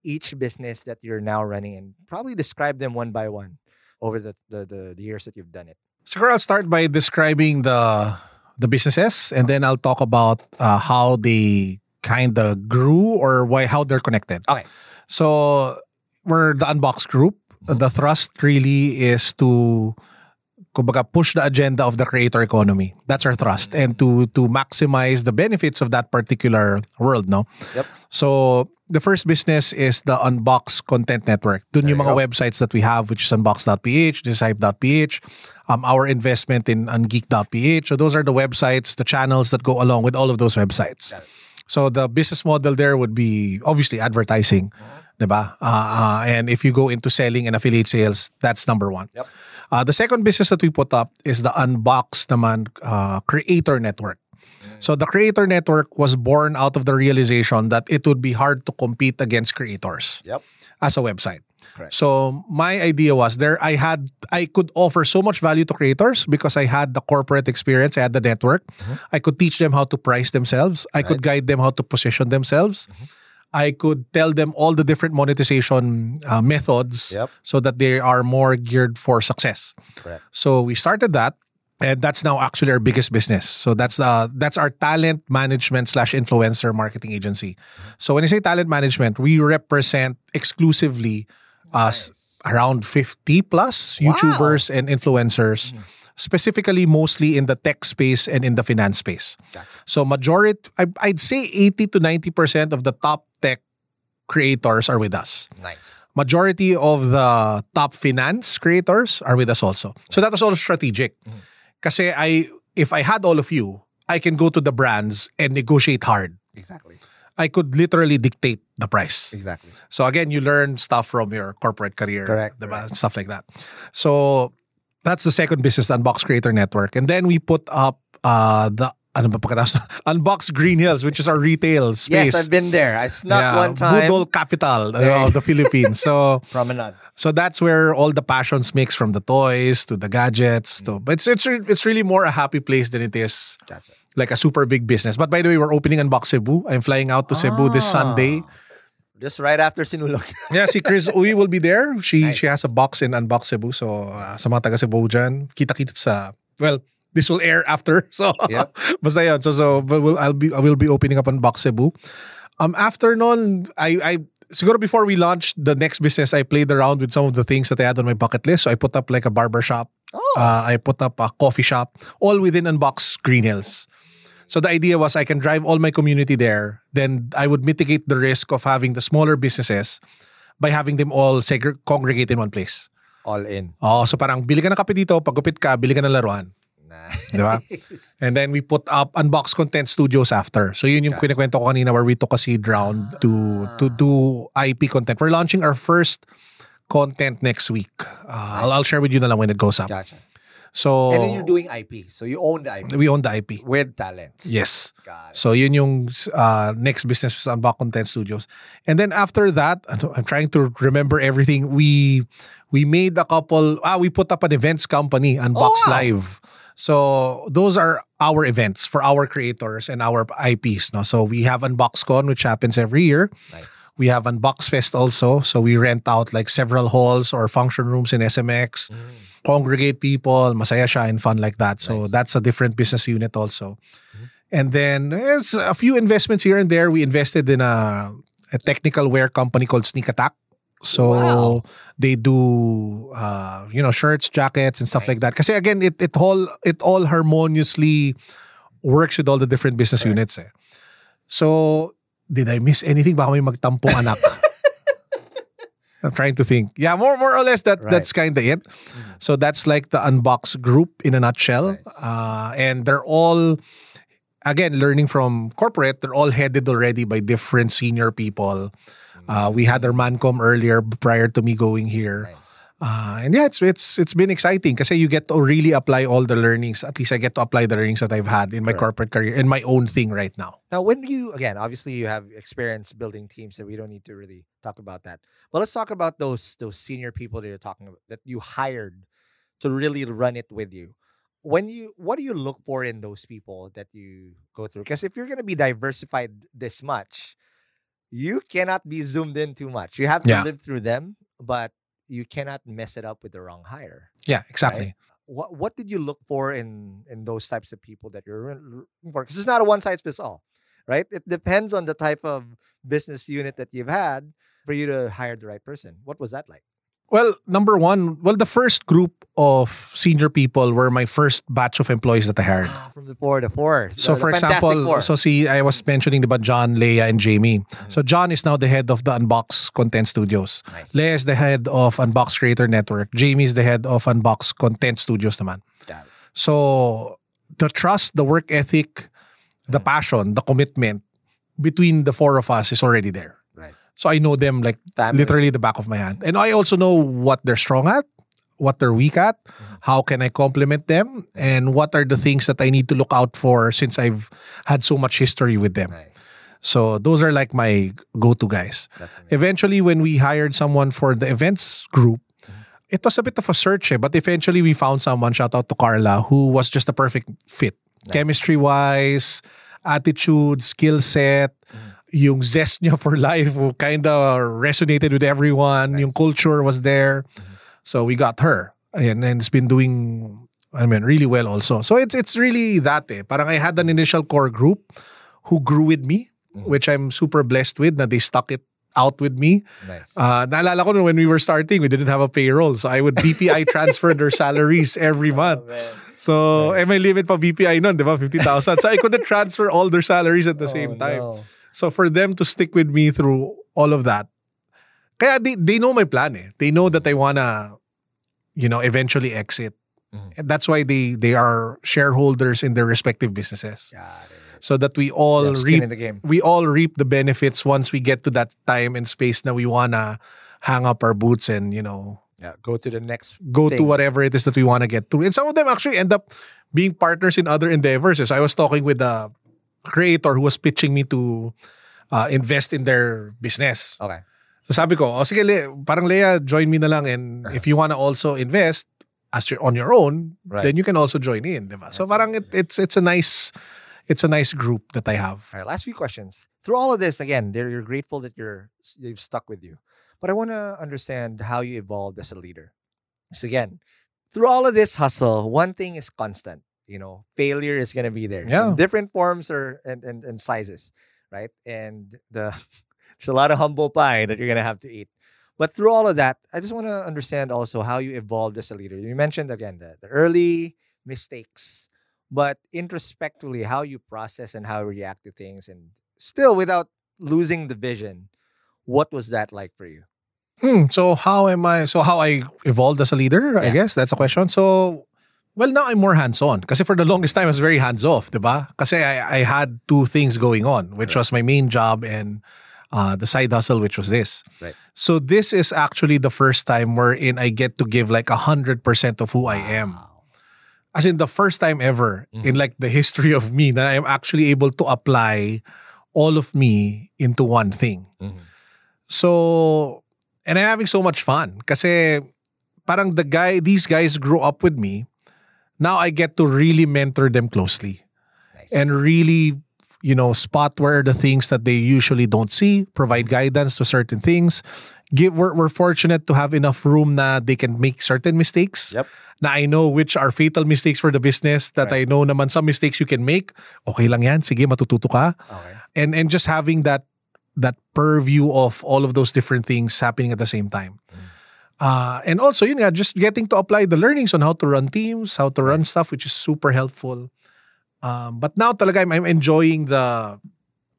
each business that you're now running and probably describe them one by one over the the, the, the years that you've done it. So I'll start by describing the the businesses, and then I'll talk about uh, how they kind of grew or why how they're connected. Okay. So we're the Unbox Group. The thrust really is to kumbaga, push the agenda of the creator economy. That's our thrust, and to to maximize the benefits of that particular world. No. Yep. So the first business is the Unbox Content Network. Dun yung There mga go. websites that we have, which is unbox.ph, dishype.ph, um, our investment in ungeek.ph. So those are the websites, the channels that go along with all of those websites. So the business model there would be obviously advertising, diba? Uh, uh, and if you go into selling and affiliate sales, that's number one. Yep. Uh, the second business that we put up is the Unbox naman uh, Creator Network. Mm. So the Creator Network was born out of the realization that it would be hard to compete against creators Yep. as a website. Correct. So my idea was there I had I could offer so much value to creators because I had the corporate experience, I had the network. I could teach them how to price themselves. I could guide them how to position themselves. I could tell them all the different monetization uh, methods Yep. so that they are more geared for success. Correct. So we started that, and that's now actually our biggest business. So that's uh, that's our talent management slash influencer marketing agency. So when I say talent management, we represent exclusively us around 50 plus YouTubers and influencers. Mm-hmm. Specifically, mostly in the tech space and in the finance space. So, majority, I- I'd say 80 to 90% of the top tech creators are with us Nice. majority of the top finance creators are with us also. So that was also strategic. Mm-hmm. Kasi I if I had all of you, I can go to the brands and negotiate hard. Exactly. I could literally dictate the price. Exactly. So again, you learn stuff from your corporate career, Correct, diba? Stuff like that. So that's the second business, the Unbox Creator Network, and then we put up uh, the ano ba pagkatapos? Unbox Green Hills, which is our retail space. Yes, I've been there. I snuck Yeah, one time. Budol capital uh, of the Philippines. So Promenade. so that's where all the passions mix from the toys to the gadgets to but it's it's it's really more a happy place than it is Gotcha. Like a super big business. But by the way, we're opening Unbox Cebu. I'm flying out to Cebu this Sunday. Just right after Sinulog. Yeah, si Chris Uy will be there. She Nice. she has a box in Unbox Cebu. So uh, sa mga taga Cebu dyan, kita-kita sa well, this will air after. So Yep. basta yun. So so but we'll, I'll be I will be opening up Unbox Cebu. Um after nun, I I siguro before we launched the next business, I played around with some of the things that I had on my bucket list. So I put up like a barber shop. Oh. Uh, I put up a coffee shop, all within Unbox Green Hills. So the idea was I can drive all my community there. Then I would mitigate the risk of having the smaller businesses by having them all segre- congregate in one place. All in. Oh, so parang bili ka ng kape dito, pagupit ka, bili ka ng laruan. Nice. Di ba? And then we put up Unbox Content Studios after. So yun yung kinikwento ko kanina where we took a seed round to to do IP content. We're launching our first content next week. Uh, I'll, I'll share with you na lang when it goes up. Gotcha. So And then you're doing IP. So you own the IP we own the IP. with talents. Yes. Got it. So yun yung uh, next business was Unbox Content Studios. And then after that, ano, I'm trying to remember everything. We we made a couple, ah, we put up an events company, Unbox Oh, wow. Live. So those are our events for our creators and our IPs. No? So we have UnboxCon, which happens every year. Nice. We have Unbox Fest also. So we rent out like several halls or function rooms in SMX, congregate people, masaya siya and fun like that. So Nice. that's a different business unit also. And then there's a few investments here and there. We invested in a, a technical wear company called Sneak Attack. So Wow. they do uh, you know shirts, jackets, and stuff like that. Because again, it it all it all harmoniously works with all the different business units. Eh. So did I miss anything? Baka may magtampong anak. I'm trying to think. Yeah, more more or less that Right. that's kind of it. So that's like the Unbox group in a nutshell. Uh, and they're all again learning from corporate. They're all headed already by different senior people. Uh, we had our mancom earlier prior to me going here. Nice. Uh, and yeah, it's it's it's been exciting because you get to really apply all the learnings. At least I get to apply the learnings that I've had in my corporate career in my own thing right now. Now, when you again, obviously you have experience building teams, that we don't need to really talk about that. But let's talk about those those senior people that you're talking about that you hired to really run it with you. When you, what do you look for in those people that you go through? Because if you're going to be diversified this much, you cannot be zoomed in too much. You have to Yeah. live through them, but you cannot mess it up with the wrong hire. Yeah, exactly. What what did you look for in in those types of people that you're looking for? Because it's not a one size fits all, right? It depends on the type of business unit that you've had for you to hire the right person. What was that like? Well, number one, well, the first group of senior people were my first batch of employees that I hired. Ah, From the four to four. So, the- for example, Four. so see, I was mentioning about John, Leia, and Jamie. So John is now the head of the Unbox Content Studios. Nice. Leia is the head of Unbox Creator Network. Jamie is the head of Unbox Content Studios naman. Got it. So the trust, the work ethic, the Mm. passion, the commitment between the four of us is already there. So I know them like Family. literally the back of my hand. And I also know what they're strong at, what they're weak at, Mm-hmm. how can I complement them, and what are the things that I need to look out for since I've had so much history with them. Nice. So those are like my go-to guys. Eventually, when we hired someone for the events group, Mm-hmm. it was a bit of a search, eh, but eventually we found someone, shout out to Carla, who was just a perfect fit. Chemistry wise, attitude, skill set, Mm-hmm. Yung zest niya for life kind of resonated with everyone. Yung culture was there. So we got her. And, and it's been doing, I mean, really well also. So it's, it's really that eh. Parang I had an initial core group who grew with me, Mm-hmm. which I'm super blessed with na they stuck it out with me. Nice. Uh, naalala ko when we were starting, we didn't have a payroll. So I would BPI transfer their salaries every month. So, eh, may limit pa BPI nun, di ba? 50,000. So I couldn't transfer all their salaries at the same time. Oh, no. So for them to stick with me through all of that, kaya they, they know my plan eh. They know that I wanna, you know, eventually exit. Mhm. And that's why they they are shareholders in their respective businesses. So that we all reap we all reap the benefits once we get to that time and space that we wanna hang up our boots and, you know, Yeah, go to the next. go to whatever it is that we want to get to. And some of them actually end up being partners in other endeavors. So I was talking with a creator who was pitching me to uh, invest in their business. Okay. So sabi ko, oh, sige, Le- parang Leia, join me na lang. And Uh-huh. if you want to also invest as you're on your own, Right. then you can also join in. Diba? So parang it, it's it's a nice it's a nice group that I have. All right, last few questions. Through all of this, again, they're, you're grateful that you're you've stuck with you, but I want to understand how you evolved as a leader. So again, through all of this hustle, one thing is constant. You know, failure is going to be there. Yeah. in different forms or and, and and sizes, right? And the there's a lot of humble pie that you're going to have to eat. But through all of that, I just want to understand also how you evolved as a leader. You mentioned again the, the early mistakes, but introspectively how you process and how you react to things and still without losing the vision what was that like for you Hmm, so how am I so how I evolved as a leader? I guess that's a question. So well now I'm more hands-on kasi for the longest time I was very hands-off, 'di ba? Kasi I, I had two things going on, which was my main job and uh, the side hustle which was this. Right. So this is actually the first time wherein I get to give like a hundred percent of who I am. As in the first time ever in like the history of me that I'm actually able to apply all of me into one thing. So, and I'm having so much fun kasi parang the guy, these guys grew up with me. Now I get to really mentor them closely nice and really you know, spot where the things that they usually don't see, provide guidance to certain things. Give we're, we're fortunate to have enough room na they can make certain mistakes. Yep. Na I know which are fatal mistakes for the business that I know naman some mistakes you can make. Okay lang yan. Sige, matututo ka. Okay. And and just having that that purview of all of those different things happening at the same time. Uh, and also, yun nga, just getting to apply the learnings on how to run teams, how to run stuff, which is super helpful. Um, but now talaga, I'm, I'm enjoying the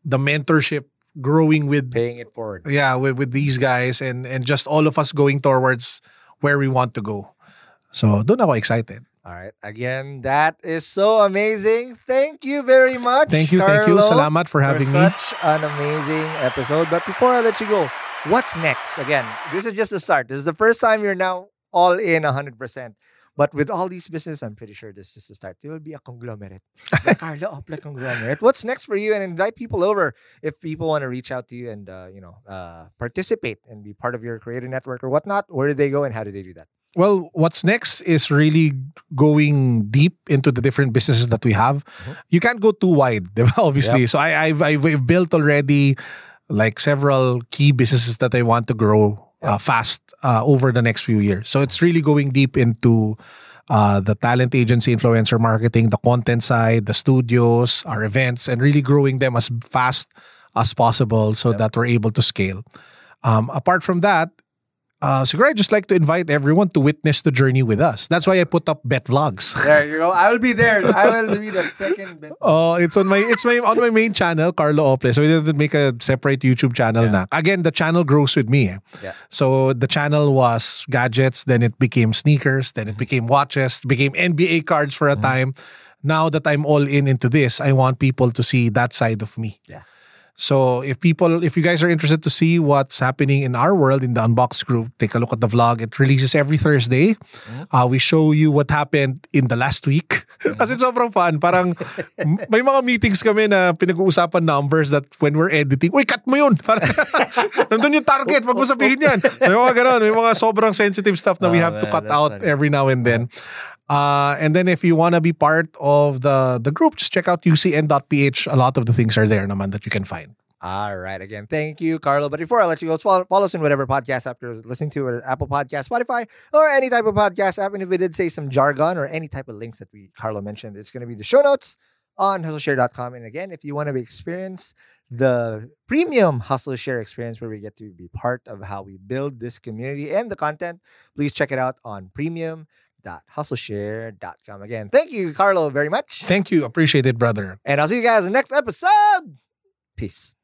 the mentorship, growing with Paying it forward. yeah with, with these guys, and and just all of us going towards where we want to go. So doon ako excited. All right. Again, that is so amazing. Thank you very much. Thank you, thank you. Salamat for having me. such an amazing episode. But before I let you go, what's next? Again, this is just the start. This is the first time you're now all in 100%. But with all these businesses, I'm pretty sure this is just the start. There will be a conglomerate. The Carlo Ople conglomerate. What's next for you? And invite people over if people want to reach out to you and uh, you know uh, participate and be part of your creative network or whatnot. Where do they go and how do they do that? Well, what's next is really going deep into the different businesses that we have. You can't go too wide, obviously. So I, I've, I've built already like several key businesses that I want to grow uh, fast uh, over the next few years. So it's really going deep into uh, the talent agency, influencer marketing, the content side, the studios, our events, and really growing them as fast as possible so that we're able to scale. Um, apart from that, uh, siguro I just like to invite everyone to witness the journey with us. That's why I put up bet vlogs. There you go. I will be there. I will be the second. bit. Oh, it's on my it's my on my main channel, Carlo Ople. So we didn't make a separate YouTube channel na. Again, the channel grows with me. eh. Yeah. So the channel was gadgets, then it became sneakers, then it became watches, became NBA cards for a time. Now that I'm all in into this, I want people to see that side of me. Yeah. So if people, if you guys are interested to see what's happening in our world in the Unbox group, take a look at the vlog. It releases every Thursday. Uh, we show you what happened in the last week. Kasi sobrang fun. Parang may mga meetings kami na pinag-uusapan numbers that when we're editing, uy, cut mo yun. Parang, nandun yung target, wag mo sabihin yan. May mga ganun, may mga sobrang sensitive stuff na we Oh, have to man, cut that's out funny. every now and then. Uh, and then if you want to be part of the the group, just check out ucn.ph. A lot of the things are there naman that you can find. All right. Again, thank you, Carlo. But before I let you go, follow, follow us in whatever podcast app you're listening to, or Apple Podcast, Spotify, or any type of podcast app. And if we did say some jargon or any type of links that we Carlo mentioned, it's going to be the show notes on hustleshare.com. And again, if you want to experience the premium Hustle Share experience where we get to be part of how we build this community and the content, please check it out on premium.hustleshare.com. Again, thank you, Carlo, very much. Thank you. Appreciate it, brother. And I'll see you guys in the next episode. Peace.